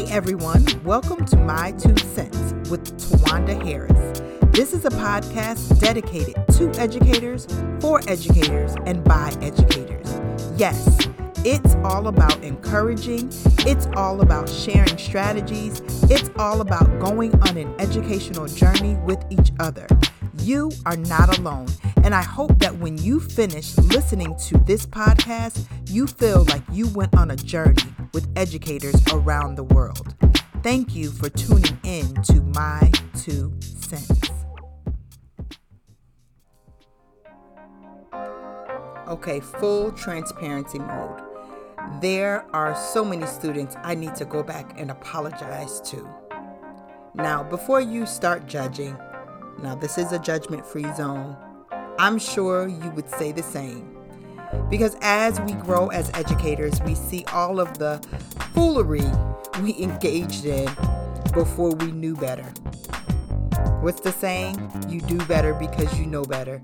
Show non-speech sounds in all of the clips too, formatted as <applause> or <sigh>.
Hey everyone, welcome to My Two Cents with Tawanda Harris. This is a podcast dedicated to educators, for educators, and by educators. Yes, it's all about encouraging, it's all about sharing strategies, it's all about going on an educational journey with each other. You are not alone, and I hope that when you finish listening to this podcast, you feel like you went on a journey with educators around the world. Thank you for tuning in to My Two Cents. Okay, full transparency mode. There are so many students I need to go back and apologize to. Now, before you start judging, now this is a judgment free zone, I'm sure you would say the same. Because as we grow as educators, we see all of the foolery we engaged in before we knew better. What's the saying? You do better because you know better,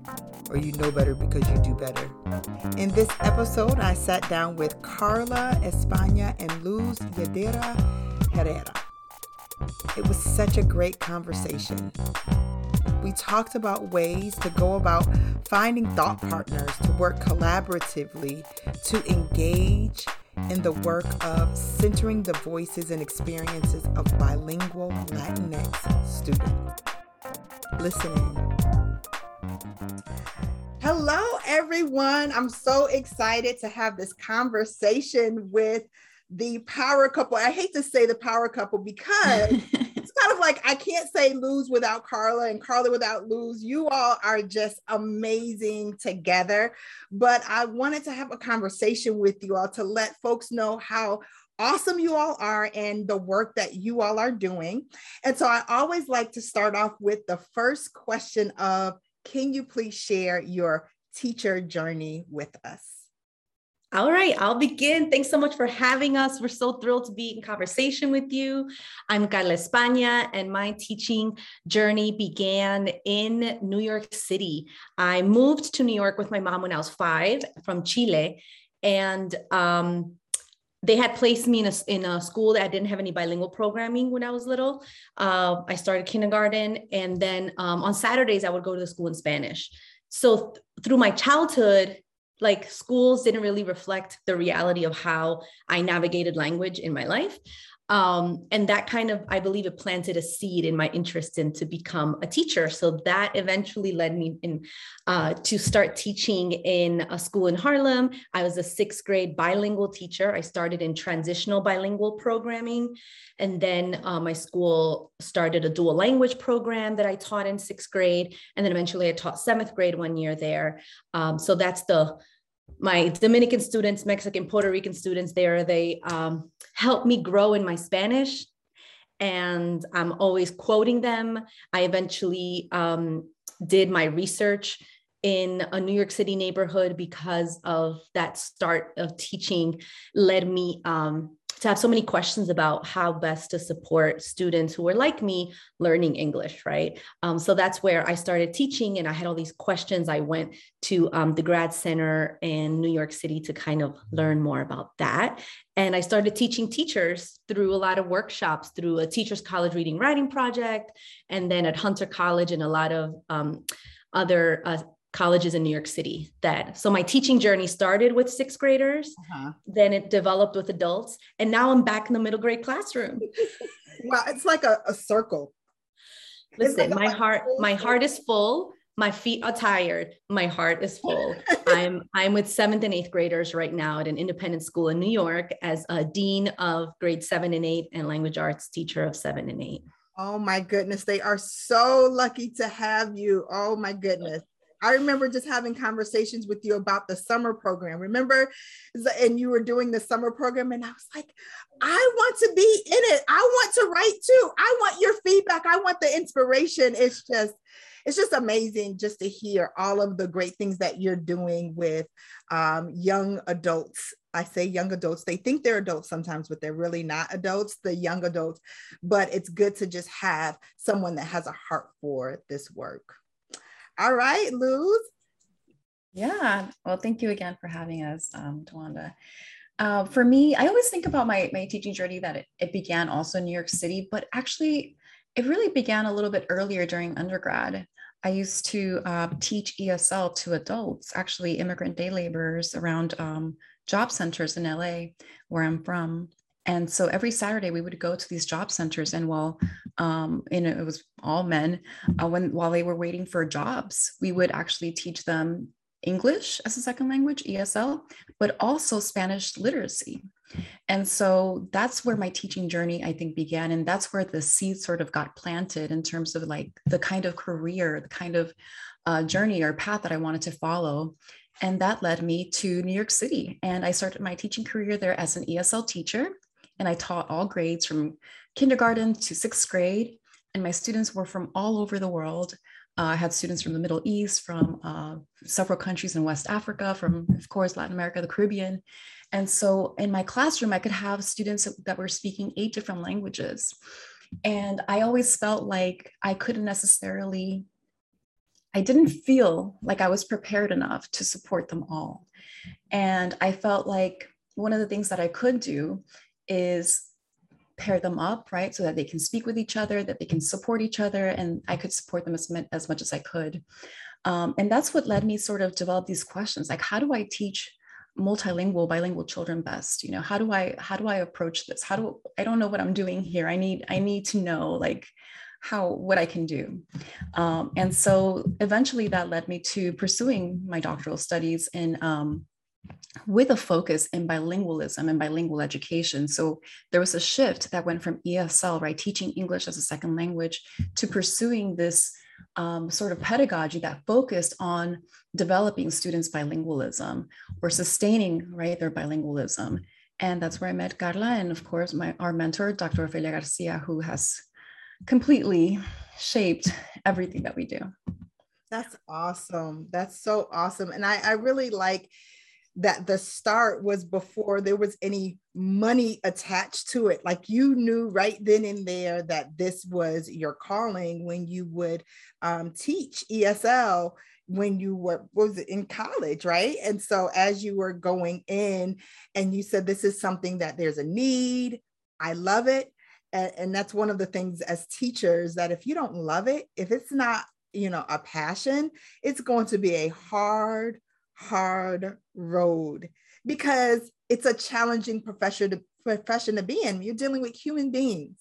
or you know better because you do better. In this episode, I sat down with Carla España and Luz Yadira Herrera. It was such a great conversation. We talked about ways to go about finding thought partners to work collaboratively to engage in the work of centering the voices and experiences of bilingual Latinx students. Listen in. Hello, everyone. I'm so excited to have this conversation with the power couple. I hate to say the power couple because <laughs> it's kind of like I can't say Luz without Carla and Carla without Luz. You all are just amazing together. But I wanted to have a conversation with you all to let folks know how awesome you all are and the work that you all are doing. And so I always like to start off with the first question of can you please share your teacher journey with us? All right, I'll begin. Thanks so much for having us. We're so thrilled to be in conversation with you. I'm Carla España, and my teaching journey began in New York City. I moved to New York with my mom when I was five from Chile, and um, they had placed me in a, in a school that didn't have any bilingual programming when I was little. Uh, I started kindergarten, and then um, on Saturdays, I would go to the school in Spanish. So th- through my childhood, like schools didn't really reflect the reality of how I navigated language in my life. Um, and that kind of, I believe it planted a seed in my interest in to become a teacher. So that eventually led me in uh, to start teaching in a school in Harlem. I was a sixth grade bilingual teacher. I started in transitional bilingual programming. And then uh, my school started a dual language program that I taught in sixth grade. And then eventually I taught seventh grade one year there. Um, so that's the my Dominican students, Mexican, Puerto Rican students there, they um, helped me grow in my Spanish. And I'm always quoting them. I eventually um, did my research in a New York City neighborhood because of that start of teaching led me um, to have so many questions about how best to support students who were like me learning English, right? Um, so that's where I started teaching, and I had all these questions. I went to um, the grad center in New York City to kind of learn more about that. And I started teaching teachers through a lot of workshops, through a teachers college reading writing project, and then at Hunter College and a lot of um, other uh, colleges in New York City that so my teaching journey started with sixth graders, uh-huh. then it developed with adults, and now I'm back in the middle grade classroom. <laughs> wow, it's like a, a circle. Listen, like my heart, my heart is full. My feet are tired. My heart is full. <laughs> I'm I'm with seventh and eighth graders right now at an independent school in New York as a dean of grade seven and eight and language arts teacher of seven and eight. Oh my goodness, they are so lucky to have you. Oh my goodness. I remember just having conversations with you about the summer program. Remember? And you were doing the summer program, and I was like, I want to be in it. I want to write too. I want your feedback. I want the inspiration. It's just, it's just amazing just to hear all of the great things that you're doing with um, young adults. I say young adults, they think they're adults sometimes, but they're really not adults, the young adults. But it's good to just have someone that has a heart for this work. All right, Luz. Yeah. Well, thank you again for having us, um. Uh, for me, I always think about my, my teaching journey that it, it began also in New York City, but actually, it really began a little bit earlier during undergrad. I used to uh, teach ESL to adults, actually immigrant day laborers around um, job centers in LA, where I'm from. And so every Saturday we would go to these job centers, and while um, it was all men, uh, when while they were waiting for jobs, we would actually teach them English as a second language, ESL, but also Spanish literacy. And so that's where my teaching journey, I think, began. And that's where the seed sort of got planted in terms of like the kind of career, the kind of uh, journey or path that I wanted to follow. And that led me to New York City. And I started my teaching career there as an ESL teacher. And I taught all grades from kindergarten to sixth grade. And my students were from all over the world. Uh, I had students from the Middle East, from uh, several countries in West Africa, from, of course, Latin America, the Caribbean. And so in my classroom, I could have students that were speaking eight different languages. And I always felt like I couldn't necessarily, I didn't feel like I was prepared enough to support them all. And I felt like one of the things that I could do is pair them up, right? So that they can speak with each other, that they can support each other, and I could support them as, as much as I could. Um, and that's what led me sort of develop these questions like, how do I teach multilingual bilingual children best you know how do i how do i approach this how do i don't know what i'm doing here i need i need to know like how what i can do um, and so eventually that led me to pursuing my doctoral studies in um, with a focus in bilingualism and bilingual education. So there was a shift that went from ESL, right, teaching English as a second language, to pursuing this um, sort of pedagogy that focused on developing students' bilingualism or sustaining, right, their bilingualism. And that's where I met Carla and, of course, my our mentor, Dr. Ofelia Garcia, who has completely shaped everything that we do. That's awesome. That's so awesome. And I, I really like that the start was before there was any money attached to it. Like you knew right then and there that this was your calling when you would um, teach ESL when you were was in college right? And so as you were going in and you said this is something that there's a need. I love it. And, and that's one of the things as teachers that if you don't love it if it's not you know a passion it's going to be a hard hard road because it's a challenging profession to, profession to be in. You're dealing with human beings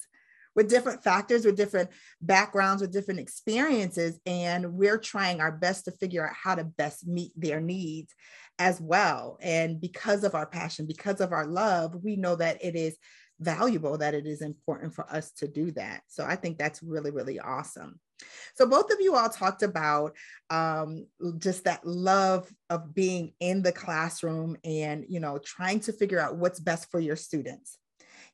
with different factors, with different backgrounds, with different experiences. And we're trying our best to figure out how to best meet their needs as well. And because of our passion, because of our love, we know that it is valuable, that it is important for us to do that. So I think that's really, really awesome. So both of you all talked about um, just that love of being in the classroom and you know trying to figure out what's best for your students.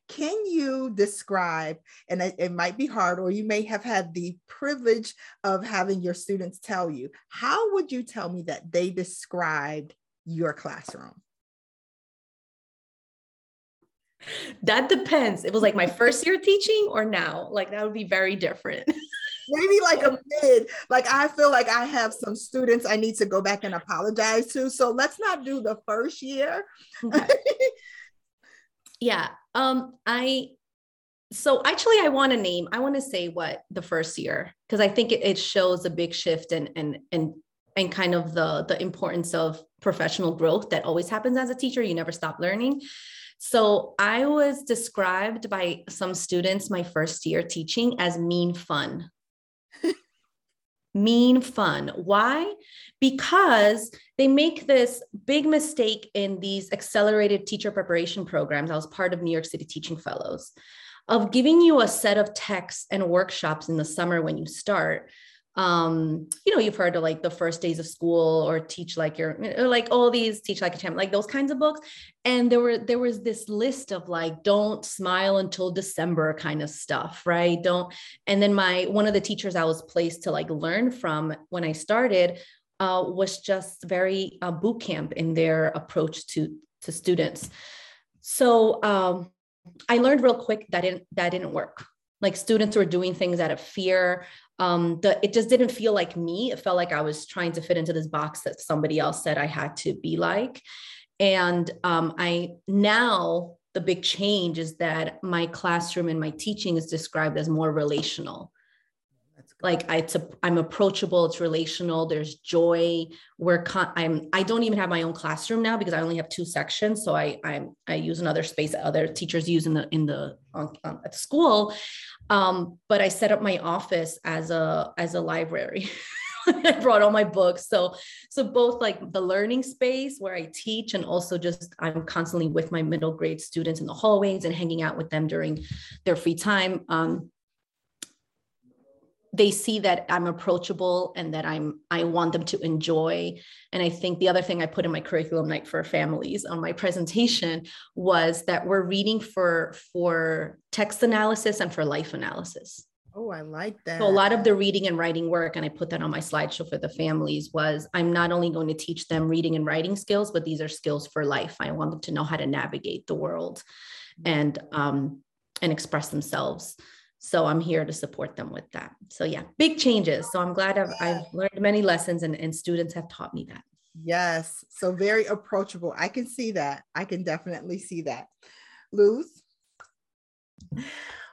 Can you describe, and it, it might be hard, or you may have had the privilege of having your students tell you, how would you tell me that they described your classroom? That depends. It was like my first year teaching or now. Like that would be very different. <laughs> maybe like a mid like i feel like i have some students i need to go back and apologize to. So let's not do the first year. Okay. <laughs> yeah um i so actually i want to name. I want to say what the first year because i think it, it shows a big shift and and and and kind of the the importance of professional growth that always happens as a teacher. You never stop learning. So I was described by some students my first year teaching as mean fun mean fun. Why? Because they make this big mistake in these accelerated teacher preparation programs. I was part of New York City Teaching Fellows of giving you a set of texts and workshops in the summer when you start um you know you've heard of like the first days of school or teach like your like all these teach like a champ like those kinds of books. And there were there was this list of like don't smile until december kind of stuff right? Don't and then my one of the teachers i was placed to like learn from when i started uh, was just very uh, boot camp in their approach to to students. So um i learned real quick that didn't that didn't work. Like students were doing things out of fear um the it just didn't feel like me it felt like i was trying to fit into this box that somebody else said i had to be like And um, I now the big change is that my classroom and my teaching is described as more relational like I, it's a, I'm approachable. It's relational. There's joy. We're con- I'm I don't even have my own classroom now because I only have two sections. So I I'm I use another space that other teachers use in the in the on, on, at the school. Um, but I set up my office as a as a library. <laughs> I brought all my books. So so both like the learning space where I teach and also just I'm constantly with my middle grade students in the hallways and hanging out with them during their free time. Um, they see that I'm approachable and that I'm I want them to enjoy. And I think the other thing I put in my curriculum night for families on my presentation was that we're reading for for text analysis and for life analysis. Oh, I like that. So a lot of the reading and writing work, and I put that on my slideshow for the families, was I'm not only going to teach them reading and writing skills, but these are skills for life. I want them to know how to navigate the world and um, and express themselves so i'm here to support them with that. So yeah big changes. So i'm glad i've, I've learned many lessons and, and students have taught me that. Yes. So very approachable. I can see that. I can definitely see that. Luz?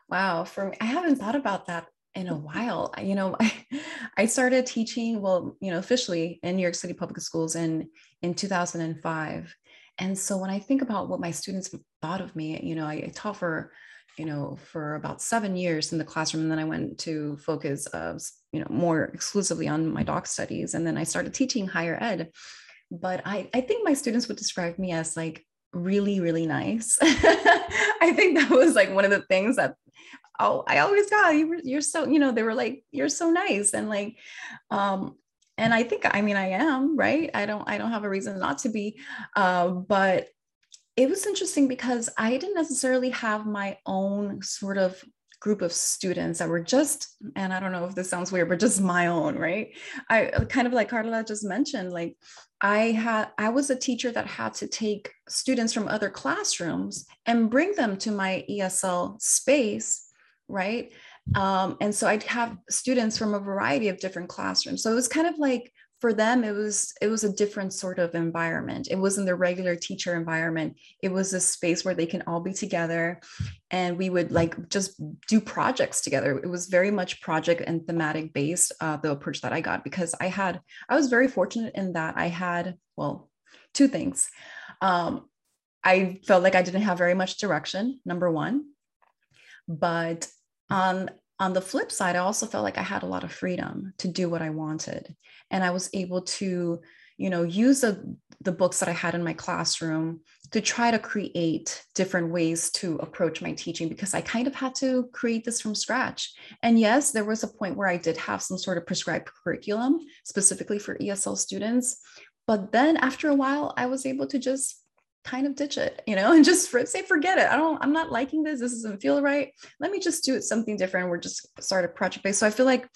Wow. For me i haven't thought about that in a while. You know I, <laughs> I started teaching well you know officially in new york city public schools in in 2005 and so when i think about what my students thought of me you know i, I taught for you know, for about seven years in the classroom. And then I went to focus, uh, you know, more exclusively on my doc studies. And then I started teaching higher ed. But I, I think my students would describe me as like really, really nice. <laughs> I think that was like one of the things that oh, I always got you were, you're so, you know, they were like, you're so nice. And like, um, and I think, I mean, I am, right. I don't, I don't have a reason not to be. Uh, but it was interesting because I didn't necessarily have my own sort of group of students that were just, and I don't know if this sounds weird, but just my own, right? I kind of like Carla just mentioned, like I had, I was a teacher that had to take students from other classrooms and bring them to my ESL space, right? Um, and so I'd have students from a variety of different classrooms. So it was kind of like for them it was it was a different sort of environment. It wasn't the regular teacher environment. It was a space where they can all be together and we would like just do projects together. It was very much project and thematic based uh, the approach that i got because i had i was very fortunate in that i had well two things. Um, i felt like i didn't have very much direction number one but on on the flip side, I also felt like I had a lot of freedom to do what I wanted. And I was able to, you know, use the, the books that I had in my classroom to try to create different ways to approach my teaching because I kind of had to create this from scratch. And yes, there was a point where I did have some sort of prescribed curriculum specifically for ESL students. But then after a while, I was able to just kind of ditch it, you know, <laughs> and just for, say, forget it. I don't, I'm not liking this. This doesn't feel right. Let me just do it something different. We're just start a project based. So I feel like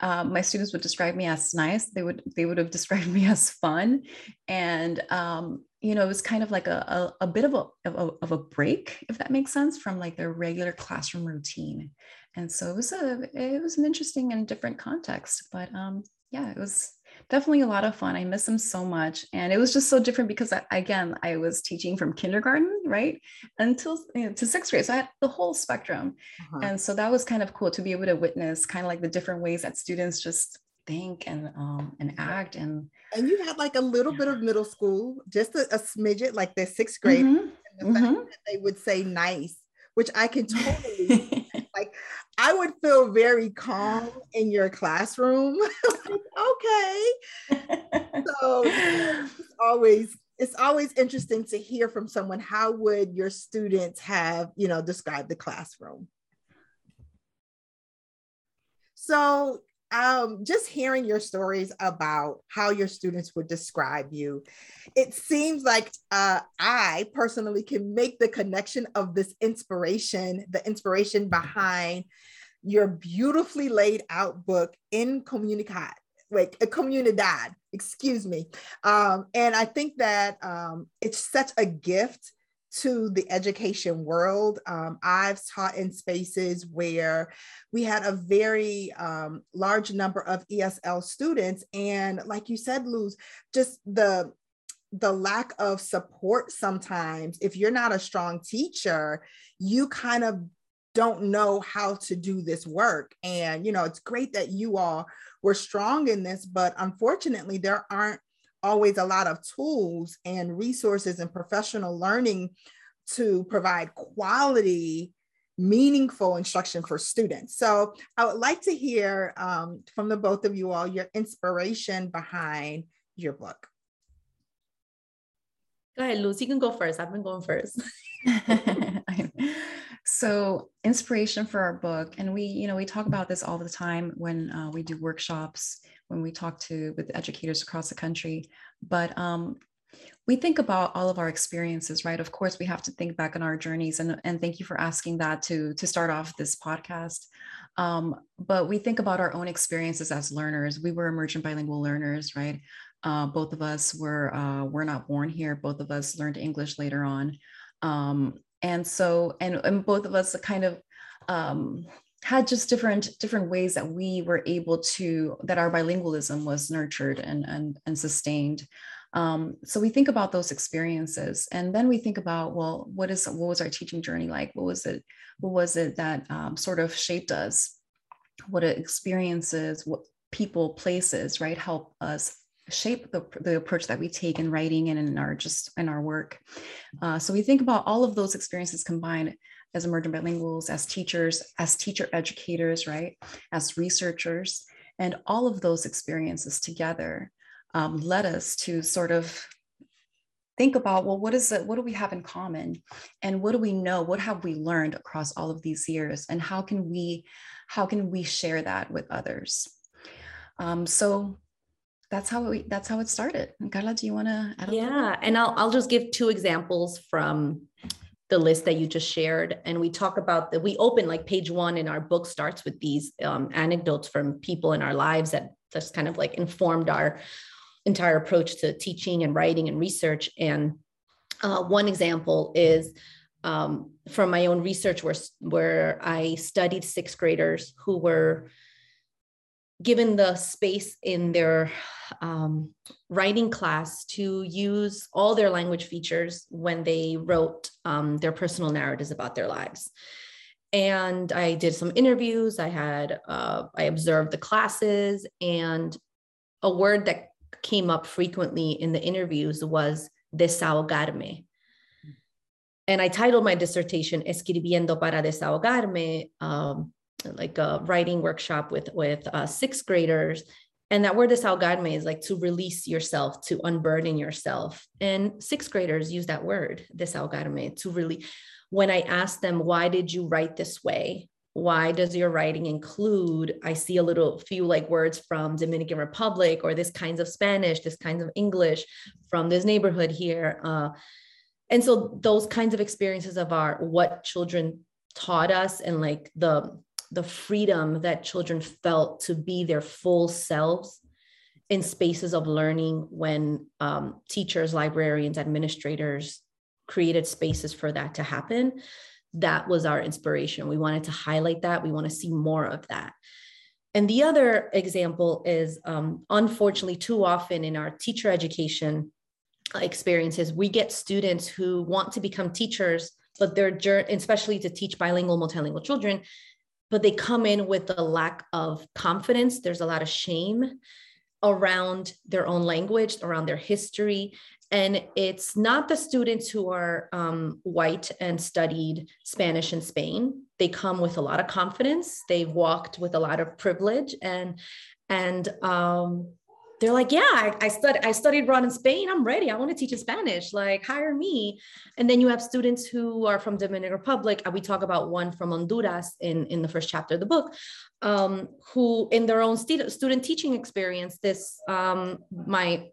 um, my students would describe me as nice. They would, they would have <laughs> described me as fun. And, um, you know, it was kind of like a, a, a bit of a, of a, of a break, if that makes sense, from like their regular classroom routine. And so it was a, it was an interesting and different context, but um, yeah, it was, definitely a lot of fun. I miss them so much. And it was just so different because, I, again, I was teaching from kindergarten, right, until you know, to sixth grade. So I had the whole spectrum. Uh-huh. And so that was kind of cool to be able to witness kind of like the different ways that students just think and um and act and and you had like a little bit of middle school just a, a smidget like the sixth grade mm-hmm. the mm-hmm. they would say nice which i can <laughs> totally I would feel very calm in your classroom. <laughs> okay. <laughs> so it's always it's always interesting to hear from someone how would your students have, you know, described the classroom. So um, just hearing your stories about how your students would describe you, it seems like uh, I personally can make the connection of this inspiration, the inspiration behind your beautifully laid out book in Comunicat, wait, a Comunidad, excuse me. Um, and I think that um, it's such a gift to the education world. Um, I've taught in spaces where we had a very um, large number of ESL students. And like you said, Luz, just the the lack of support sometimes if you're not a strong teacher you kind of don't know how to do this work and you know it's great that you all were strong in this but unfortunately there aren't always a lot of tools and resources and professional learning to provide quality meaningful instruction for students. So I would like to hear um, from the both of you all your inspiration behind your book. Go ahead, Lucy. You can go first. I've been going first. <laughs> <laughs> so inspiration for our book and we you know we talk about this all the time when uh, we do workshops when we talk to with educators across the country. But um, we think about all of our experiences right? Of course we have to think back on our journeys and, and thank you for asking that to to start off this podcast. Um, but we think about our own experiences as learners. We were emergent bilingual learners right? Uh, both of us were uh, were not born here. Both of us learned english later on. Um, and so and, and both of us kind of um, had just different different ways that we were able to that our bilingualism was nurtured and and, and sustained um, so we think about those experiences, and then we think about, well, what is what was our teaching journey like? What was it? What was it that um, sort of shaped us? What experiences, what people, places, right, help us shape the, the approach that we take in writing and in our just in our work. Uh, so we think about all of those experiences combined as emergent bilinguals, as teachers, as teacher educators, right, as researchers, and all of those experiences together um, led us to sort of think about well what is it what do we have in common? And what do we know? What have we learned across all of these years? And how can we how can we share that with others? Um, so that's how we that's how it started. Carla do you want to yeah and I'll, I'll just give two examples from the list that you just shared and we talk about that we open like page one in our book starts with these um, anecdotes from people in our lives that just kind of like informed our entire approach to teaching and writing and research. And uh, one example is um, from my own research where, where I studied sixth graders who were given the space in their um, writing class to use all their language features when they wrote um, their personal narratives about their lives and i did some interviews i had uh, i observed the classes and a word that came up frequently in the interviews was desahogarme. And I titled my dissertation Escribiendo para desahogarme, um, like a writing workshop with, with uh, sixth graders. And that word desahogarme is like to release yourself, to unburden yourself. And sixth graders use that word, desahogarme, to really, when I asked them, why did you write this way? why does your writing include i see a little few like words from dominican republic or this kinds of spanish this kinds of english from this neighborhood here uh, and so those kinds of experiences of our what children taught us and like the the freedom that children felt to be their full selves in spaces of learning when um, teachers librarians administrators created spaces for that to happen that was our inspiration. We wanted to highlight that. We want to see more of that. And the other example is um, unfortunately, too often in our teacher education experiences, we get students who want to become teachers, but they're, especially to teach bilingual, multilingual children, but they come in with a lack of confidence. There's a lot of shame around their own language, around their history. And it's not the students who are um, white and studied Spanish in Spain. They come with a lot of confidence. They've walked with a lot of privilege, and and um, they're like, yeah, I, I studied I studied abroad in Spain. I'm ready. I want to teach in Spanish. Like, hire me. And then you have students who are from Dominican Republic. We talk about one from Honduras in in the first chapter of the book, um, who in their own student teaching experience, this um, my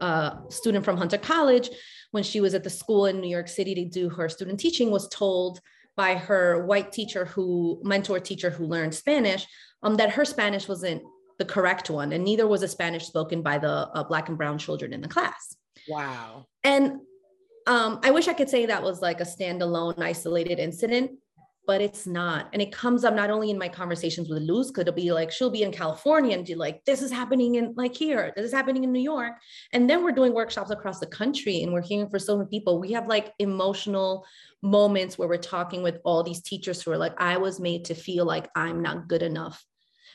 uh, student from Hunter College, when she was at the school in New York City to do her student teaching, was told by her white teacher who mentor teacher who learned Spanish um, that her Spanish wasn't the correct one, and neither was a Spanish spoken by the uh, Black and Brown children in the class. Wow. And um, I wish I could say that was like a standalone, isolated incident. but it's not. And it comes up not only in my conversations with Luz, could it'll be like, she'll be in California and be like, this is happening in like here, this is happening in New York. And then we're doing workshops across the country and we're hearing for so many people. We have like emotional moments where we're talking with all these teachers who are like, I was made to feel like I'm not good enough.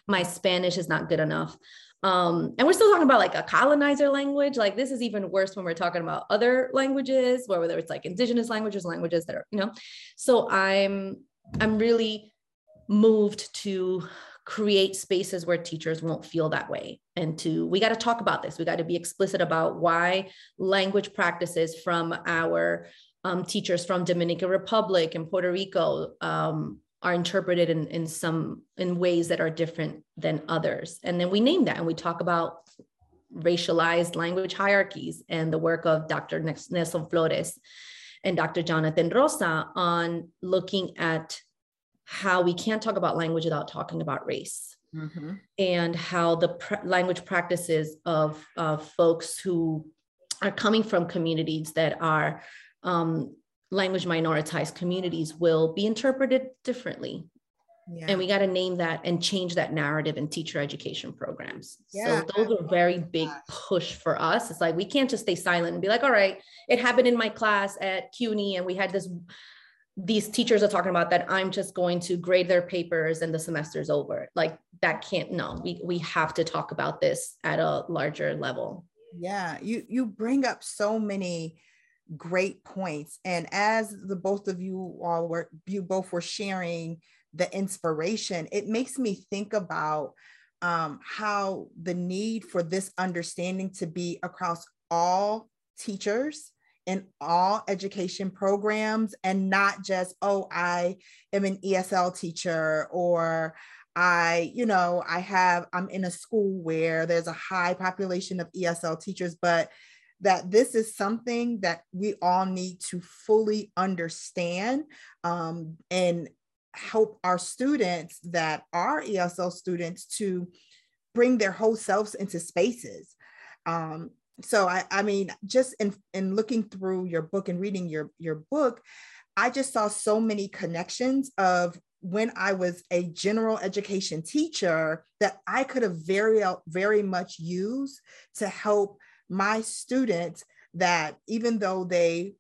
My Spanish is not good enough. Um, and we're still talking about like a colonizer language. Like this is even worse when we're talking about other languages, where whether it's like indigenous languages, languages that are, you know. So I'm I'm really moved to create spaces where teachers won't feel that way and to we got to talk about this we got to be explicit about why language practices from our um, teachers from dominican republic and puerto rico um, are interpreted in, in some in ways that are different than others and then we name that and we talk about racialized language hierarchies and the work of dr nelson flores and Dr. Jonathan Rosa on looking at how we can't talk about language without talking about race. Mm-hmm. And how the pr- language practices of, of folks who are coming from communities that are um, language minoritized communities will be interpreted differently. Yeah. And we got to name that and change that narrative in teacher education programs. Yeah. So those are very big push for us. It's like we can't just stay silent and be like, all right, it happened in my class at CUNY and we had this these teachers are talking about that I'm just going to grade their papers and the semester's over. Like that can't no. We we have to talk about this at a larger level. Yeah, you you bring up so many great points. And as the both of you all were you both were sharing the inspiration, it makes me think about um, how the need for this understanding to be across all teachers in all education programs and not just, oh, I am an ESL teacher or I, you know, I have, I'm in a school where there's a high population of ESL teachers, but that this is something that we all need to fully understand um, and help our students that are ESL students to bring their whole selves into spaces. Um, so I, I mean, just in, in looking through your book and reading your, your book, I just saw so many connections of when I was a general education teacher that I could have very, very much used to help my students that even though they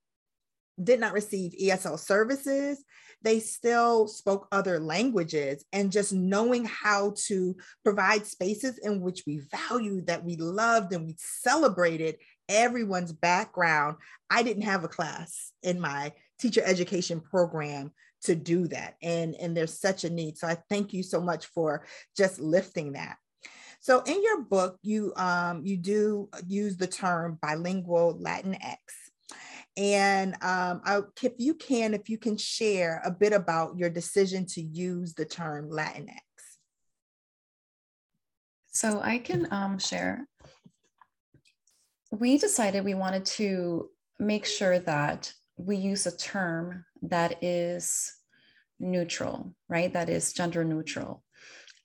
did not receive ESL services, they still spoke other languages. And just knowing how to provide spaces in which we valued that we loved and we celebrated everyone's background i didn't have a class in my teacher education program to do that. And and there's such a need. So i thank you so much for just lifting that so in your book you um you do use the term bilingual latinx and um, I, if you can, if you can share a bit about your decision to use the term Latinx. So I can um, share. We decided we wanted to make sure that we use a term that is neutral, right? That is gender neutral.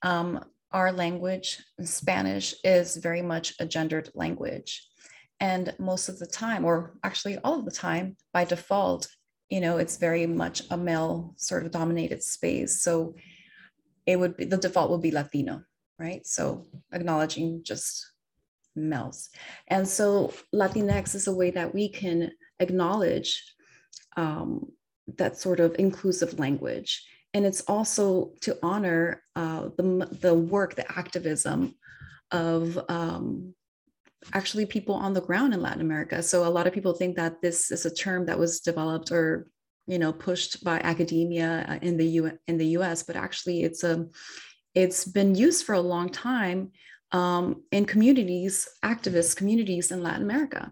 Um, our language, Spanish, is very much a gendered language. And most of the time or actually all of the time by default you know it's very much a male sort of dominated space. So it would be the default would be latino right? So acknowledging just males. And so latinx is a way that we can acknowledge um, that sort of inclusive language and it's also to honor uh, the, the work the activism of um, actually people on the ground in Latin America. So a lot of people think that this is a term that was developed or you know pushed by academia uh, in the U in the US, but actually it's a it's been used for a long time um, in communities, activist communities in Latin America.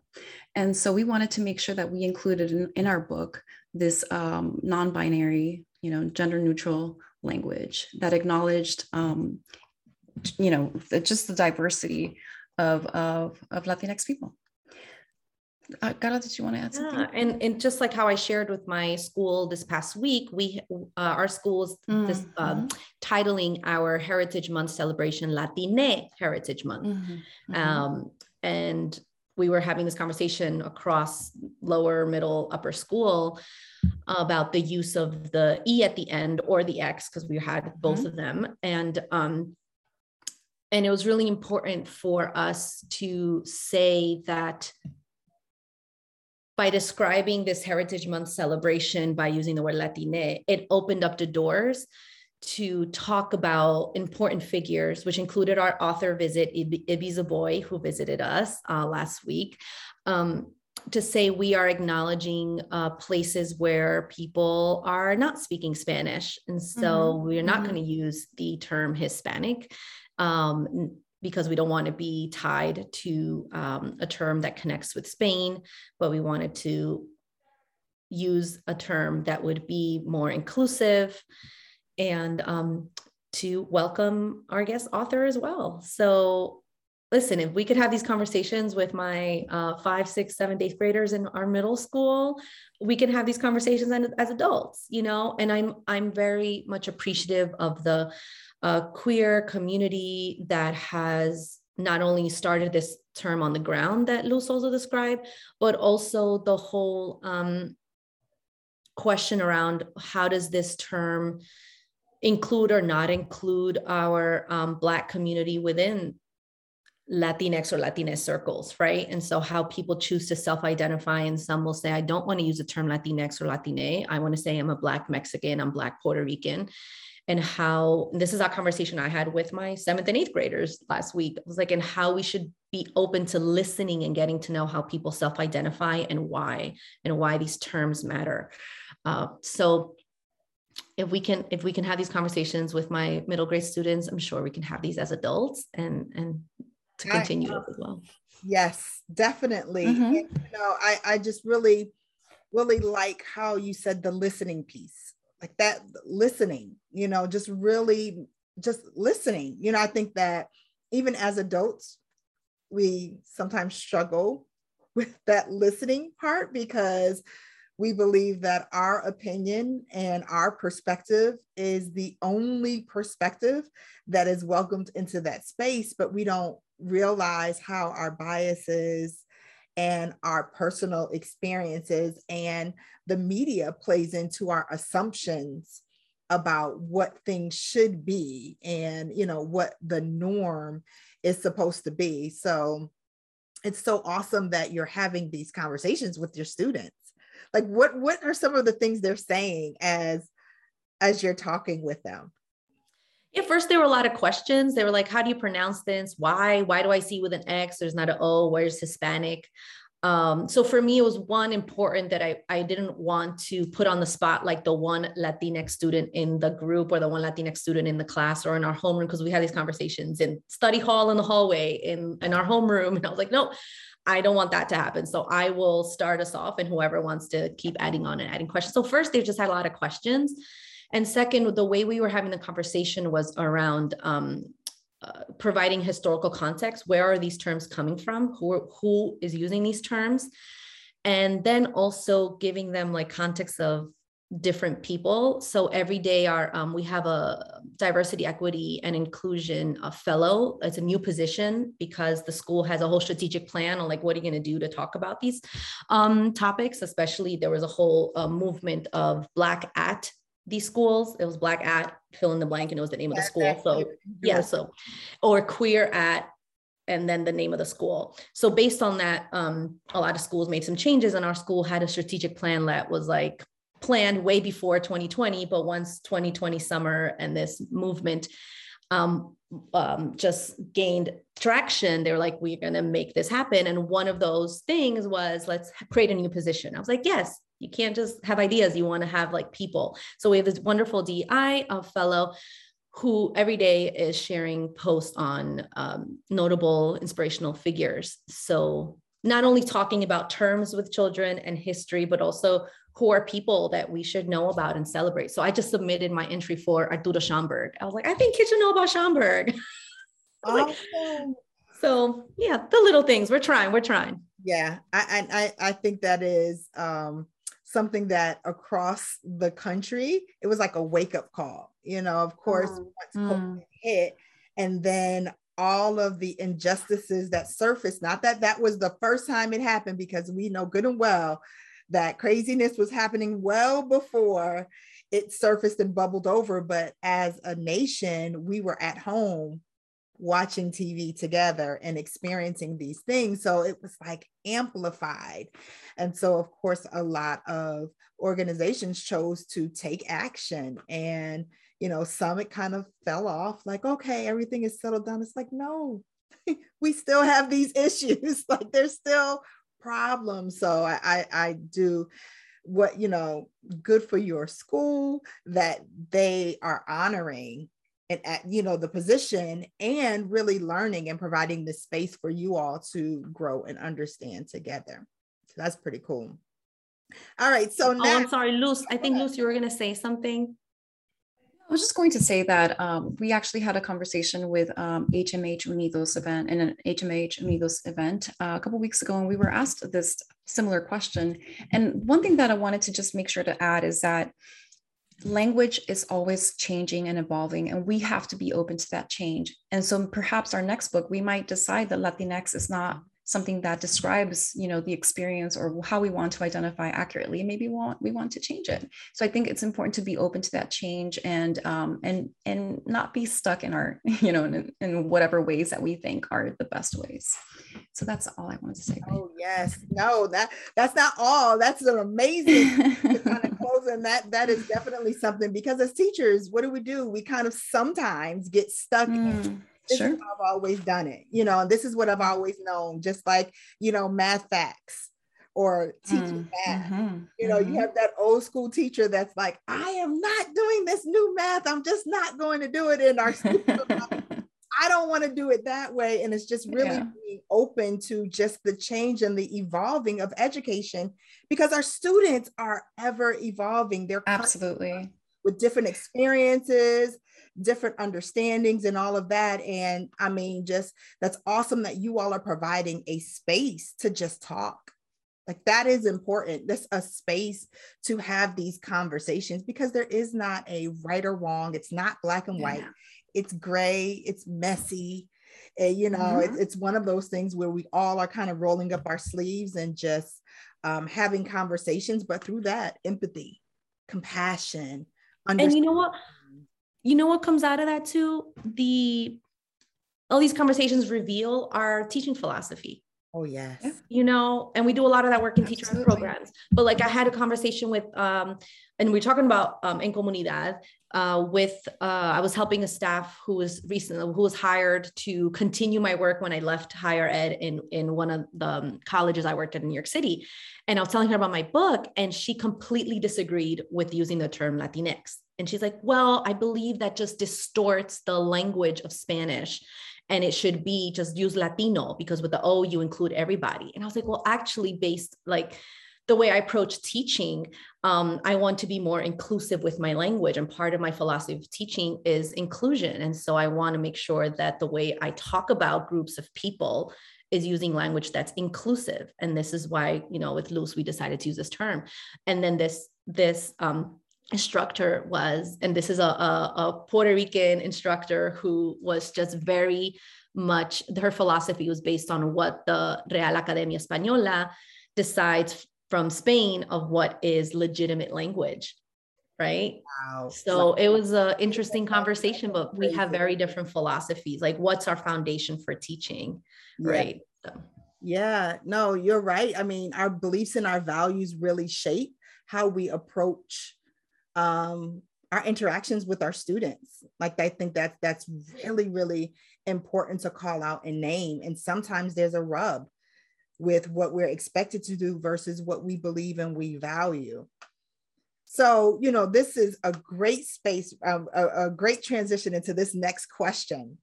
And so we wanted to make sure that we included in, in our book this um, non-binary, you know, gender neutral language that acknowledged, um, you know, the, just the diversity of, of, of Latinx people. Uh, Carla, did you want to add something? Yeah, and, and just like how I shared with my school this past week, we uh, our school's mm-hmm. this um, titling our Heritage Month celebration Latine Heritage Month, mm-hmm. mm-hmm. Um, and we were having this conversation across lower, middle, upper school about the use of the e at the end or the x because we had both mm-hmm. of them, and um, and it was really important for us to say that by describing this Heritage Month celebration by using the word Latine, it opened up the doors to talk about important figures, which included our author visit, Ibi Zoboi, who visited us uh, last week, um, to say we are acknowledging uh, places where people are not speaking Spanish. And so mm-hmm. we're not mm-hmm. going to use the term Hispanic. Um, because we don't want to be tied to um, a term that connects with Spain, but we wanted to use a term that would be more inclusive and um, to welcome our guest author as well. So, listen, if we could have these conversations with my uh, five, six, seven, eighth graders in our middle school, we can have these conversations as, as adults, you know. And I'm I'm very much appreciative of the uh, queer community that has not only started this term on the ground that Luz also described, but also the whole um, question around how does this term include or not include our um, Black community within Latinx or Latinx circles, right? And so how people choose to self-identify, and some will say, I don't want to use the term Latinx or Latine. I want to say I'm a Black Mexican, I'm Black Puerto Rican. And how this is a conversation I had with my seventh and eighth graders last week. It was like, and how we should be open to listening and getting to know how people self-identify and why, and why these terms matter. Uh, so if we can if we can have these conversations with my middle grade students i'm sure we can have these as adults and and to continue I, as well. Yes definitely. Mm-hmm. and, you know i i just really really like how you said the listening piece like that listening you know just really just listening. You know i think that even as adults we sometimes struggle with that listening part because we believe that our opinion and our perspective is the only perspective that is welcomed into that space, but we don't realize how our biases and our personal experiences and the media plays into our assumptions about what things should be and you know what the norm is supposed to be. So it's so awesome that you're having these conversations with your students like what what are some of the things they're saying as as you're talking with them? At first there were a lot of questions. They were like how do you pronounce this? Why? Why do i see with an x? There's not an o. Where's hispanic? Um, so for me it was one important that I, I didn't want to put on the spot like the one latinx student in the group or the one latinx student in the class or in our homeroom because we had these conversations in study hall in the hallway in, in our homeroom. <laughs> And i was like no I don't want that to happen. So I will start us off and whoever wants to keep adding on and adding questions. So first, they've just had a lot of questions. And second, the way we were having the conversation was around um, uh, providing historical context. Where are these terms coming from? Who, who is using these terms? And then also giving them like context of different people. So every day, our um, we have a diversity, equity, and inclusion a fellow. It's a new position because the school has a whole strategic plan on like what are you going to do to talk about these um, topics. Especially, there was a whole uh, movement of Black at these schools. It was Black at fill in the blank, and it was the name of the school. So yeah, so or queer at and then the name of the school. So based on that, um, a lot of schools made some changes, and our school had a strategic plan that was like planned way before 2020, but once 2020 summer and this movement um, um, just gained traction, they were like, we're going to make this happen. And one of those things was let's create a new position. I was like, yes, you can't just have ideas. You want to have like people. So we have this wonderful DI fellow who every day is sharing posts on um, notable inspirational figures. So not only talking about terms with children and history, but also who are people that we should know about and celebrate. So I just submitted my entry for Arturo Schomburg. I was like, I think kids should know about Schomburg. <laughs> like, so yeah, the little things we're trying, we're trying. Yeah, I I I think that is um, something that across the country it was like a wake up call. You know, of course, mm. once COVID mm. hit, and then all of the injustices that surfaced. Not that that was the first time it happened, because we know good and well that craziness was happening well before it surfaced and bubbled over. But as a nation, we were at home watching TV together and experiencing these things. So it was like amplified. And so, of course, a lot of organizations chose to take action. And, you know, some it kind of fell off like, okay, everything is settled down. It's like, no, <laughs> we still have these issues. <laughs> like there's still problems. So I, I, I do what you know good for your school that they are honoring and at you know the position and really learning and providing the space for you all to grow and understand together. So that's pretty cool. All right so now oh, i'm sorry luz i think luz you were going to say something I was just going to say that um, we actually had a conversation with um, HMH Unidos event in an HMH Unidos event uh, a couple weeks ago, and we were asked this similar question. And one thing that I wanted to just make sure to add is that language is always changing and evolving and we have to be open to that change and so perhaps our next book we might decide that latinx is not something that describes you know the experience or how we want to identify accurately maybe we want we want to change it. So i think it's important to be open to that change and um, and and not be stuck in our <laughs> you know in, in whatever ways that we think are the best ways. So that's all i wanted to say. Oh yes. No that that's not all. That's an amazing <laughs> kind of closing that. That is definitely something because as teachers what do we do? We kind of sometimes get stuck mm. in this sure. I've always done it. You know, this is what I've always known, just like, you know, math facts or teaching mm, math. Mm-hmm, you know, mm-hmm. you have that old school teacher that's like, I am not doing this new math. I'm just not going to do it in our school. <laughs> I don't want to do it that way. And it's just really yeah. being open to just the change and the evolving of education because our students are ever evolving. They're absolutely with different experiences, different understandings and all of that. And I mean, just that's awesome that you all are providing a space to just talk. Like that is important. That's a space to have these conversations because there is not a right or wrong. It's not black and white. Yeah. It's gray. It's messy. And, you know, mm-hmm. it's, it's one of those things where we all are kind of rolling up our sleeves and just um, having conversations, but through that, empathy, compassion. And you know what? you know what comes out of that too? The all these conversations reveal our teaching philosophy. Oh yes. You know, and we do a lot of that work in teacher programs. But like I had a conversation with um and we're talking about um in comunidad uh with uh I was helping a staff who was recently who was hired to continue my work when I left higher ed in in one of the um, colleges I worked at in New York City. And I was telling her about my book and she completely disagreed with using the term Latinx. And she's like, well, I believe that just distorts the language of Spanish. And it should be just use Latino because with the O, you include everybody. And I was like, well, actually, based like the way I approach teaching, um, I want to be more inclusive with my language. And part of my philosophy of teaching is inclusion. And so I want to make sure that the way I talk about groups of people is using language that's inclusive. And this is why, you know, with Luz, we decided to use this term. And then this, this, um, instructor was, and this is a, a, a, Puerto Rican instructor who was just very much, her philosophy was based on what the Real Academia Española decides from Spain of what is legitimate language. Right. Wow. So it was an interesting conversation, but we have very different philosophies. Like, what's our foundation for teaching? Yeah. Right. So. Yeah, no, you're right. I mean, our beliefs and our values really shape how we approach um, our interactions with our students. Like I think that that's really, really important to call out and name. And sometimes there's a rub with what we're expected to do versus what we believe and we value. So, you know, this is a great space, um, a, a great transition into this next question.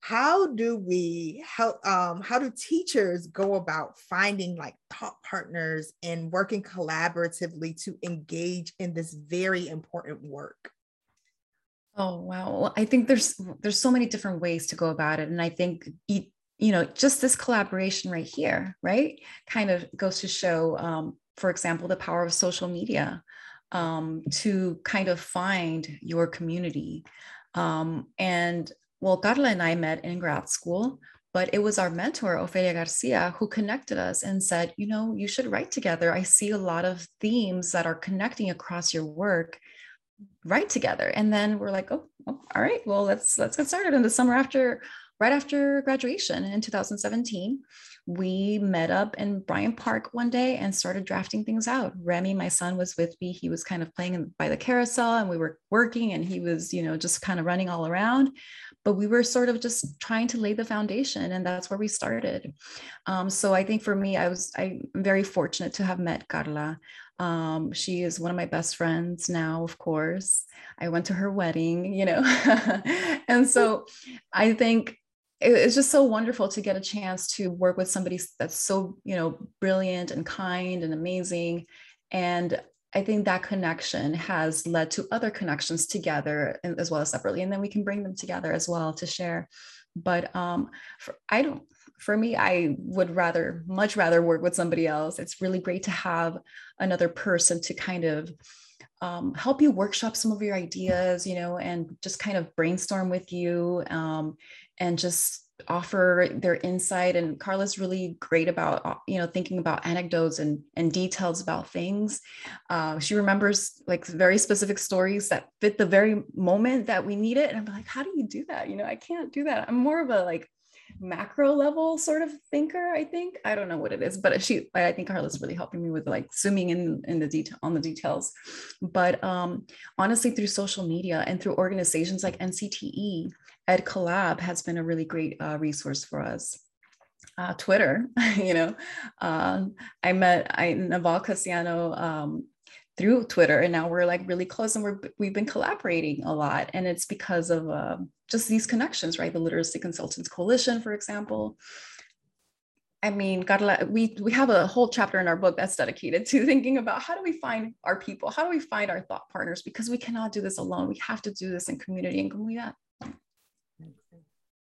How do we help um, how do teachers go about finding like thought partners and working collaboratively to engage in this very important work? Oh wow. Well, i think there's there's so many different ways to go about it. And i think you, you know just this collaboration right here right kind of goes to show um, for example the power of social media um, to kind of find your community um, and well, Carla and I met in grad school, but it was our mentor, Ofelia Garcia, who connected us and said, you know, you should write together. I see a lot of themes that are connecting across your work. Write together. And then we're like, oh, oh all right, well, let's let's get started. In the summer after, right after graduation in 2017, we met up in Bryant Park one day and started drafting things out. Remy, my son, was with me. He was kind of playing by the carousel and we were working and he was, you know, just kind of running all around. But we were sort of just trying to lay the foundation and that's where we started. Um, so i think for me i was i'm very fortunate to have met carla. Um, she is one of my best friends now of course. I went to her wedding you know. <laughs> And so i think it's just so wonderful to get a chance to work with somebody that's so you know brilliant and kind and amazing and I think that connection has led to other connections together as well as separately, and then we can bring them together as well to share. But um, for, I don't. For me, I would rather, much rather, work with somebody else. It's really great to have another person to kind of um, help you workshop some of your ideas, you know, and just kind of brainstorm with you, um, and just offer their insight. And carla's really great about uh, you know thinking about anecdotes and and details about things. Uh, she remembers like very specific stories that fit the very moment that we need it. And i'm like how do you do that? You know i can't do that. I'm more of a like macro level sort of thinker i think i don't know what it is but she i think carla's really helping me with like zooming in in the detail on the details but um honestly through social media and through organizations like ncte Ed Collab has been a really great uh, resource for us. Uh, Twitter, <laughs> you know, uh, I met I, Naval Casiano um, through Twitter, and now we're like really close, and we're we've been collaborating a lot, and it's because of uh, just these connections, right? The Literacy Consultants Coalition, for example. I mean, Carla, we we have a whole chapter in our book that's dedicated to <laughs> thinking about how do we find our people, how do we find our thought partners, because we cannot do this alone. We have to do this in community and comunidad.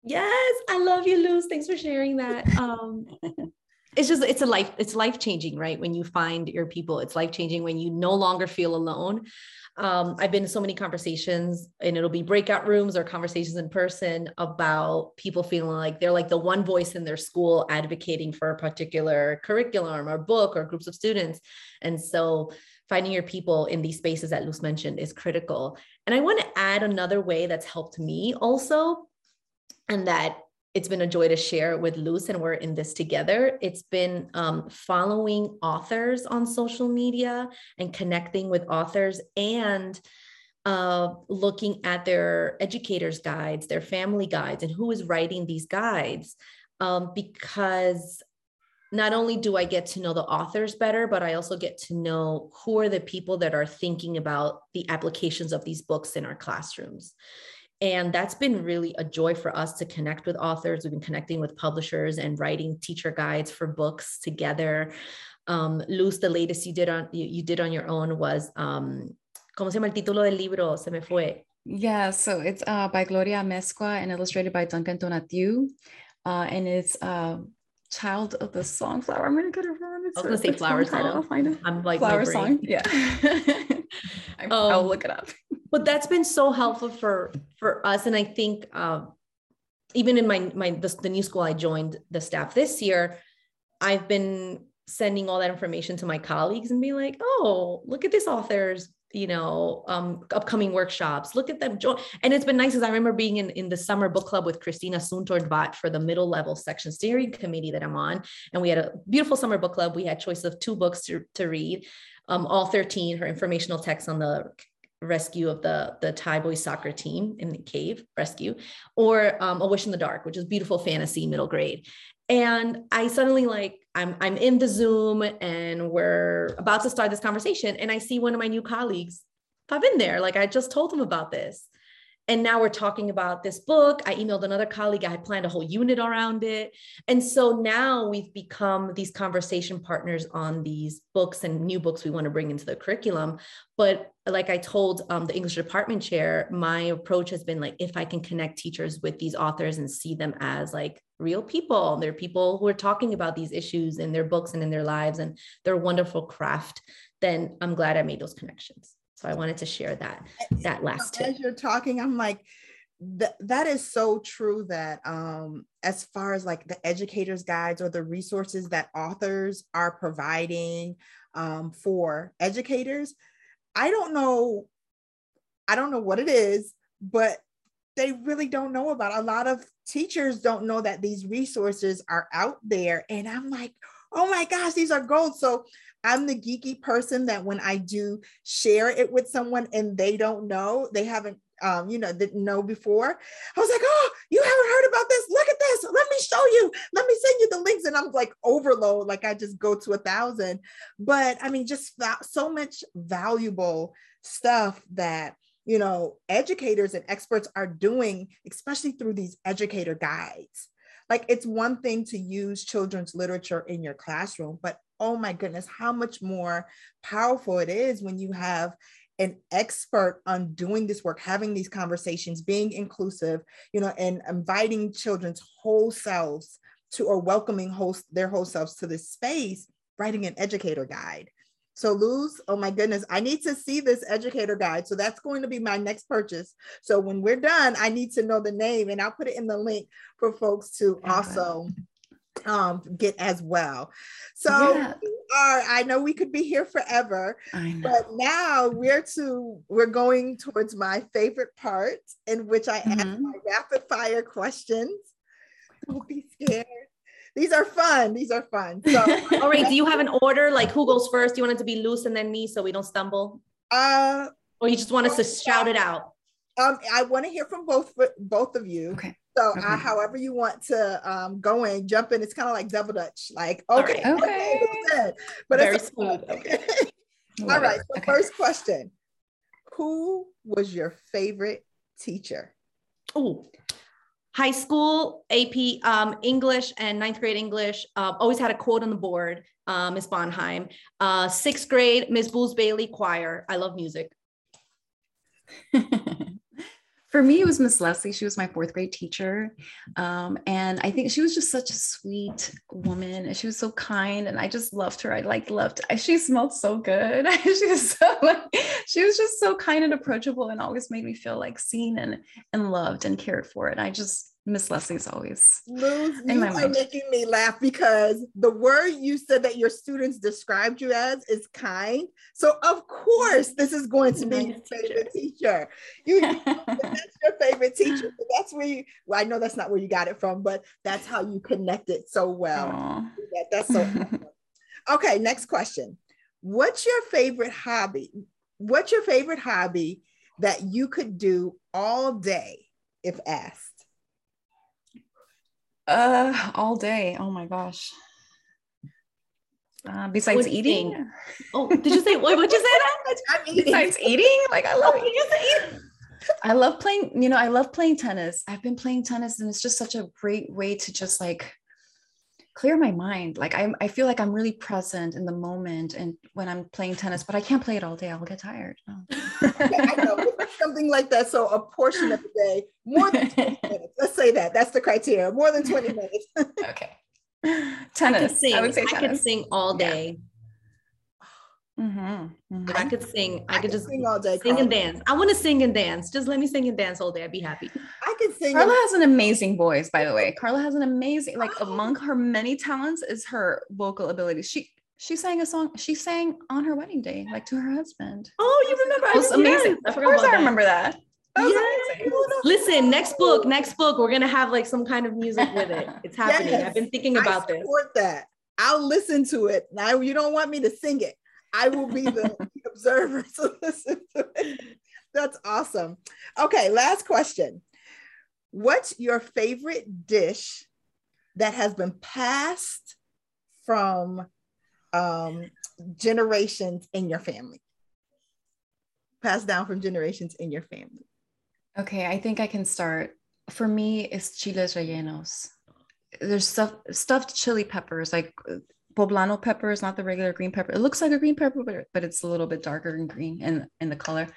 Yes, I love you, Luz. Thanks for sharing that. Um, <laughs> it's just it's a life it's life changing, right? When you find your people, it's life changing when you no longer feel alone. Um, I've been in so many conversations, and it'll be breakout rooms or conversations in person about people feeling like they're like the one voice in their school advocating for a particular curriculum or book or groups of students, and so finding your people in these spaces that Luz mentioned is critical. And I want to add another way that's helped me also and that it's been a joy to share with Luz, and we're in this together. It's been um, following authors on social media and connecting with authors and uh, looking at their educators' guides, their family guides, and who is writing these guides. Um, because not only do I get to know the authors better, but I also get to know who are the people that are thinking about the applications of these books in our classrooms. And that's been really a joy for us to connect with authors. We've been connecting with publishers and writing teacher guides for books together. Um, Luz, the latest you did on you, you did on your own was um, ¿Cómo se llama el título del libro? Se me fue. Yeah, so it's uh, by Gloria Amescua and illustrated by Duncan Tonatiuh. Uh, and it's uh, Child of the Songflower. I'm going to get it wrong. It's I was going to say Flower Song. I'll find it. I'm like Flower Song. Yeah. <laughs> um, I'll look it up but that's been so helpful for for us and i think um, even in my my the, the new school i joined the staff this year i've been sending all that information to my colleagues and be like oh look at this author's you know um, upcoming workshops. Look at them join. And it's been nice because i remember being in, in the summer book club with christina soontornvat for the middle level section steering committee that i'm on and we had a beautiful summer book club. We had choice of two books to, to read um, all 13 her informational text on the rescue of the the Thai boys soccer team in the cave rescue, or um, A Wish in the Dark, which is beautiful fantasy middle grade. And I suddenly like I'm I'm in the Zoom and we're about to start this conversation, and I see one of my new colleagues pop in there. Like I just told them about this, and now we're talking about this book. I emailed another colleague. I had planned a whole unit around it. And so now we've become these conversation partners on these books and new books we want to bring into the curriculum. But like I told um, the English department chair, my approach has been like, if I can connect teachers with these authors and see them as like real people, they're people who are talking about these issues in their books and in their lives and their wonderful craft, then I'm glad I made those connections. So I wanted to share that that last tip. As you're talking, I'm like, th- that is so true that um, as far as like the educators guides or the resources that authors are providing um, for educators i don't know i don't know what it is but they really don't know about a lot of teachers don't know that these resources are out there and i'm like oh my gosh these are gold so i'm the geeky person that when i do share it with someone and they don't know they haven't um, you know, didn't know before. I was like, oh, you haven't heard about this? Look at this. Let me show you. Let me send you the links. And I'm like overload, like I just go to a thousand. But I mean, just so much valuable stuff that you know educators and experts are doing, especially through these educator guides. Like it's one thing to use children's literature in your classroom, but oh my goodness, how much more powerful it is when you have an expert on doing this work, having these conversations, being inclusive, you know, and inviting children's whole selves to or welcoming host their whole selves to this space, writing an educator guide. So Luz, oh my goodness, I need to see this educator guide. So that's going to be my next purchase. So when we're done, I need to know the name and I'll put it in the link for folks to also um, get as well. So yeah. are, I know we could be here forever, but now we're to we're going towards my favorite part in which I mm-hmm. ask my rapid fire questions. <laughs> Don't be scared. These are fun. These are fun. So <laughs> all right. Do you have an <laughs> order? Like who goes first? Do you want it to be Luz and then me so we don't stumble? Uh or you just want us to shout it out? Um, I want to hear from both both of you. Okay. So okay. uh, however you want to um, go in, jump in, it's kind of like double dutch. Like, okay, right. okay. okay. But Very it's smooth. <laughs> Okay. All right. So okay. first question. Who was your favorite teacher? Oh, high school AP um, English and ninth grade English. Uh, always had a quote on the board, uh, Miss Bonheim. Uh, sixth grade, Miss Bulls Bailey choir. I love music. <laughs> for me, it was Miss Leslie. She was my fourth grade teacher. Um, and I think she was just such a sweet woman. And she was so kind. And I just loved her. I like loved, she smelled so good. <laughs> she was so like, she was just so kind and approachable and always made me feel like seen and, and loved and cared for. And I just, Miss Leslie's always Luz, you are mind. making me laugh because the word you said that your students described you as is kind. So of course this is going to be your favorite teacher. You <laughs> that's your favorite teacher. That's where you well, I know that's not where you got it from, but that's how you connect it so well. That, that's so <laughs> awesome. okay. Next question. What's your favorite hobby? What's your favorite hobby that you could do all day if asked? Uh, all day. Oh my gosh. Uh, besides eating. Oh, did you say what? <laughs> Would you say that? Besides eating, like I love. <laughs> Oh, I love playing. You know, I love playing tennis. I've been playing tennis, and it's just such a great way to just like clear my mind. Like I, I feel like I'm really present in the moment and when I'm playing tennis, but I can't play it all day. I'll get tired. Oh. I know something like that. So a portion of the day, more than 20 <laughs> minutes. Let's say that. That's the criteria. More than 20 minutes. okay. Tennis. I, sing. I would say I could sing all day. Mm-hmm. Mm-hmm. I could sing. I, I could just sing all day. Sing and dance. I want to sing and dance. Just let me sing and dance all day. I'd be happy. I could sing. Carla has an amazing voice, by the way. Carla has an amazing, like among her many talents is her vocal ability. She she sang a song. She sang on her wedding day, like to her husband. Oh, you remember? It was amazing. I of course, I remember that. that Listen, next book, next book, we're gonna have like some kind of music with it. <laughs> It's happening. Yes, I've been thinking about I support this. that. I'll listen to it. Now you don't want me to sing it. I will be the <laughs> observer <laughs> to listen to it. That's awesome. Okay, last question. What's your favorite dish that has been passed from um, generations in your family? Passed down from generations in your family. Okay, I think I can start. For me, it's chiles rellenos. There's stuff, stuffed chili peppers, like poblano pepper is not the regular green pepper. It looks like a green pepper, but, but it's a little bit darker in green in, in the color.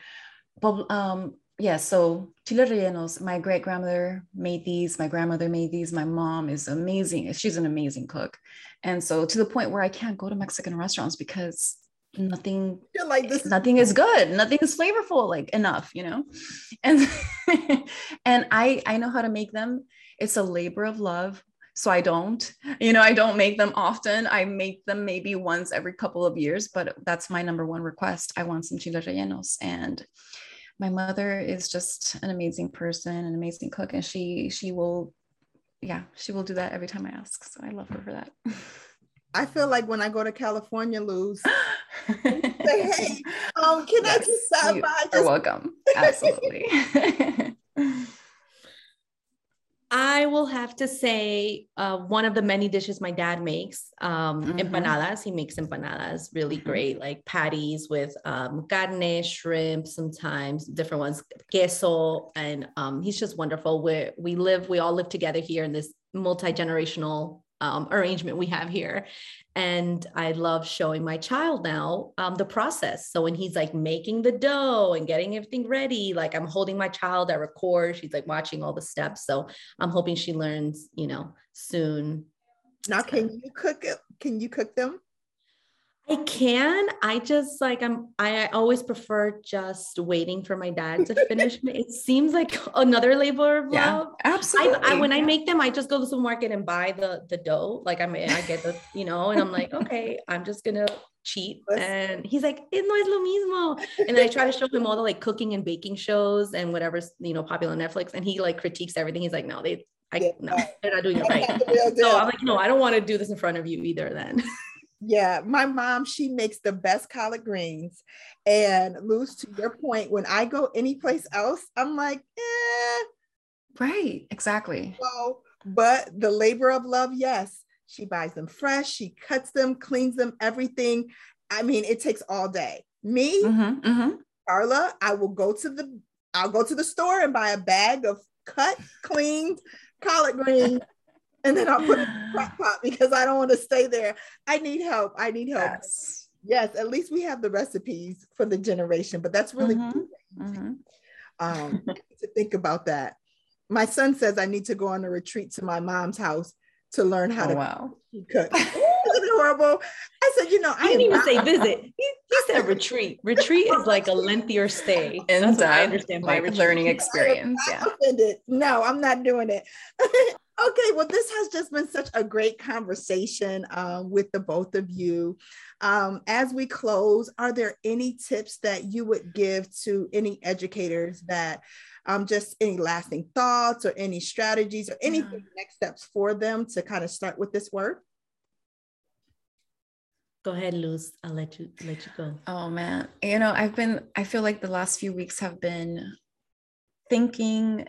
But um, yeah, so chile rellenos, my great grandmother made these, my grandmother made these, my mom is amazing. She's an amazing cook. And so to the point where I can't go to Mexican restaurants because nothing You're like this. nothing is good nothing is flavorful like enough you know and <laughs> and i i know how to make them it's a labor of love so i don't you know i don't make them often i make them maybe once every couple of years but that's my number one request i want some chiles rellenos and my mother is just an amazing person an amazing cook and she she will yeah she will do that every time i ask so i love her for that I feel like when I go to California, Luz, <laughs> say, hey, um, can yes, I just stop by? You're welcome. Absolutely. <laughs> I will have to say uh, one of the many dishes my dad makes, um, mm-hmm. empanadas. He makes empanadas really mm-hmm. great, like patties with um, carne, shrimp, sometimes different ones, queso, and um, he's just wonderful. We we live, we all live together here in this multi generational um, arrangement we have here. And I love showing my child now um, the process. So when he's like making the dough and getting everything ready, like I'm holding my child, I record, she's like watching all the steps. So I'm hoping she learns, you know, soon. Now, can you cook it? Can you cook them? I can. I just like I'm I always prefer just waiting for my dad to finish. <laughs> it seems like another labor of yeah, love. Absolutely. I, I, when I make them, I just go to the supermarket and buy the the dough. Like I mean, I get the, you know, and I'm like, okay, I'm just gonna cheat. And he's like, it no es lo mismo. And then I try to show him all the like cooking and baking shows and whatever's, you know, popular on Netflix. And he like critiques everything. He's like, no, they I yeah. no, they're not doing it right. <laughs> so I'm like, no, I don't want to do this in front of you either then. Yeah, my mom, she makes the best collard greens. And Luz, to your point, when I go anyplace else, I'm like, eh. Right, exactly. So, but the labor of love, yes. She buys them fresh, she cuts them, cleans them, everything. I mean, it takes all day. Me, mm-hmm, mm-hmm. Carla, I will go to the I'll go to the store and buy a bag of cut, cleaned collard greens and then I'll put it in the crock <sighs> pot because I don't want to stay there. I need help. I need help. Yes. yes, at least we have the recipes for the generation, but that's really mm-hmm. Mm-hmm. Um, <laughs> to think about that. My son says I need to go on a retreat to my mom's house to learn how oh, to wow. cook. Horrible? I said, you know, I, didn't even say <laughs> visit. He, he, said retreat. Retreat is like a lengthier stay. And that's I understand by learning experience. yeah. No, I'm not doing it. <laughs> Okay, well, this has just been such a great conversation um, with the both of you. Um, as we close, are there any tips that you would give to any educators that um, just any lasting thoughts or any strategies or anything yeah. next steps for them to kind of start with this work? Go ahead, Luz. I'll let you let you go. Oh man, you know, I've been. I feel like the last few weeks have been thinking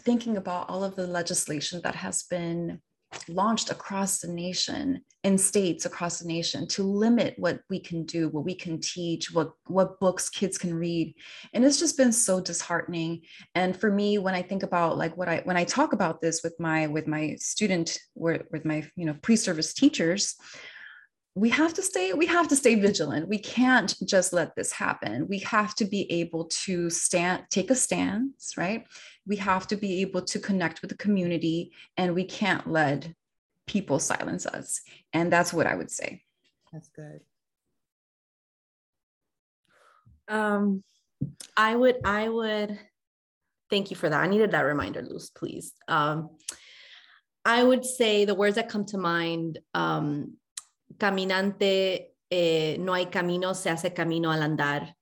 thinking about all of the legislation that has been launched across the nation in states across the nation to limit what we can do what we can teach what what books kids can read. And it's just been so disheartening. And for me when i think about like what i when i talk about this with my with my student with my you know pre-service teachers we have to stay we have to stay vigilant. We can't just let this happen. We have to be able to stand take a stance right? We have to be able to connect with the community and we can't let people silence us. And that's what i would say. That's good. Um i would i would thank you for that. I needed that reminder Luz please. Um i would say the words that come to mind um caminante, eh, no hay camino, se hace camino al andar.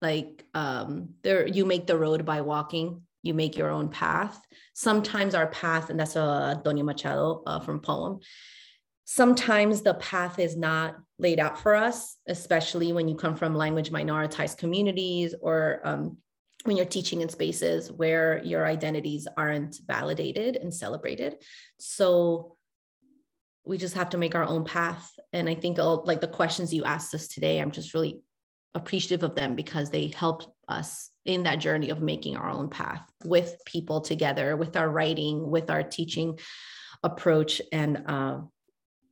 Like um, there, you make the road by walking. You make your own path. Sometimes our path, and that's a Antonio Machado uh, from poem. Sometimes the path is not laid out for us, especially when you come from language minoritized communities or um, when you're teaching in spaces where your identities aren't validated and celebrated. So we just have to make our own path. And I think all, like the questions you asked us today, I'm just really appreciative of them because they helped us in that journey of making our own path with people together, with our writing, with our teaching approach. And uh,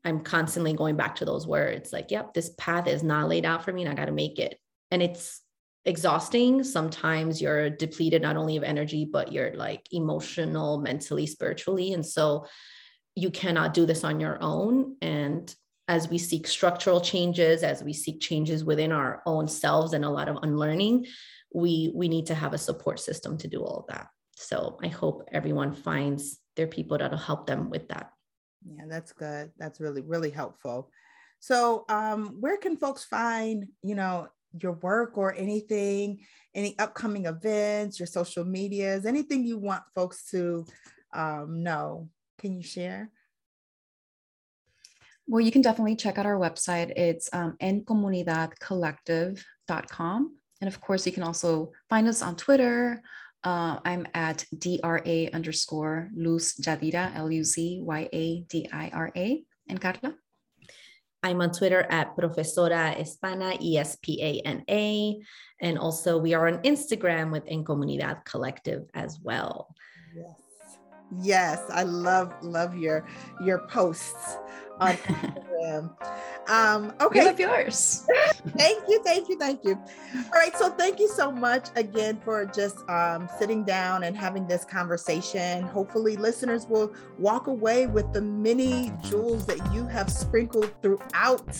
I'm constantly going back to those words like, yep, this path is not laid out for me and I got to make it. And it's exhausting. Sometimes you're depleted not only of energy, but you're like emotional, mentally, spiritually. And so you cannot do this on your own. And as we seek structural changes, as we seek changes within our own selves and a lot of unlearning, we we need to have a support system to do all of that. So I hope everyone finds their people that'll help them with that. Yeah, that's good. That's really, really helpful. So um, where can folks find, you know, your work or anything, any upcoming events, your social medias, anything you want folks to um, know? Can you share? Well, you can definitely check out our website. It's um, encomunidadcollective.com. And of course, you can also find us on Twitter. Uh, I'm at DRA underscore Luz Yadira, L U Z Y A D I R A. And Carla? I'm on Twitter at Profesora Espana, E S P A N A. And also, we are on Instagram with En Comunidad Collective as well. Yes. Yes, I love love your your posts on <laughs> Instagram. Um, okay. We love yours. <laughs> thank you, thank you, thank you. All right, so thank you so much again for just um, sitting down and having this conversation. Hopefully, listeners will walk away with the many jewels that you have sprinkled throughout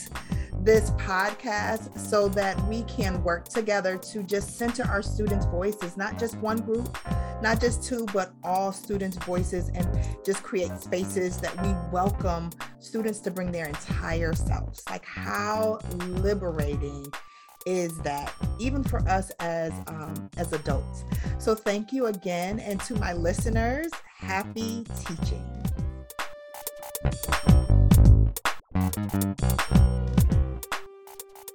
this podcast so that we can work together to just center our students' voices, not just one group, not just two, but all students' voices, and just create spaces that we welcome students to bring their entire selves. Like, how liberating is that even for us as um, as adults so thank you again and to my listeners happy teaching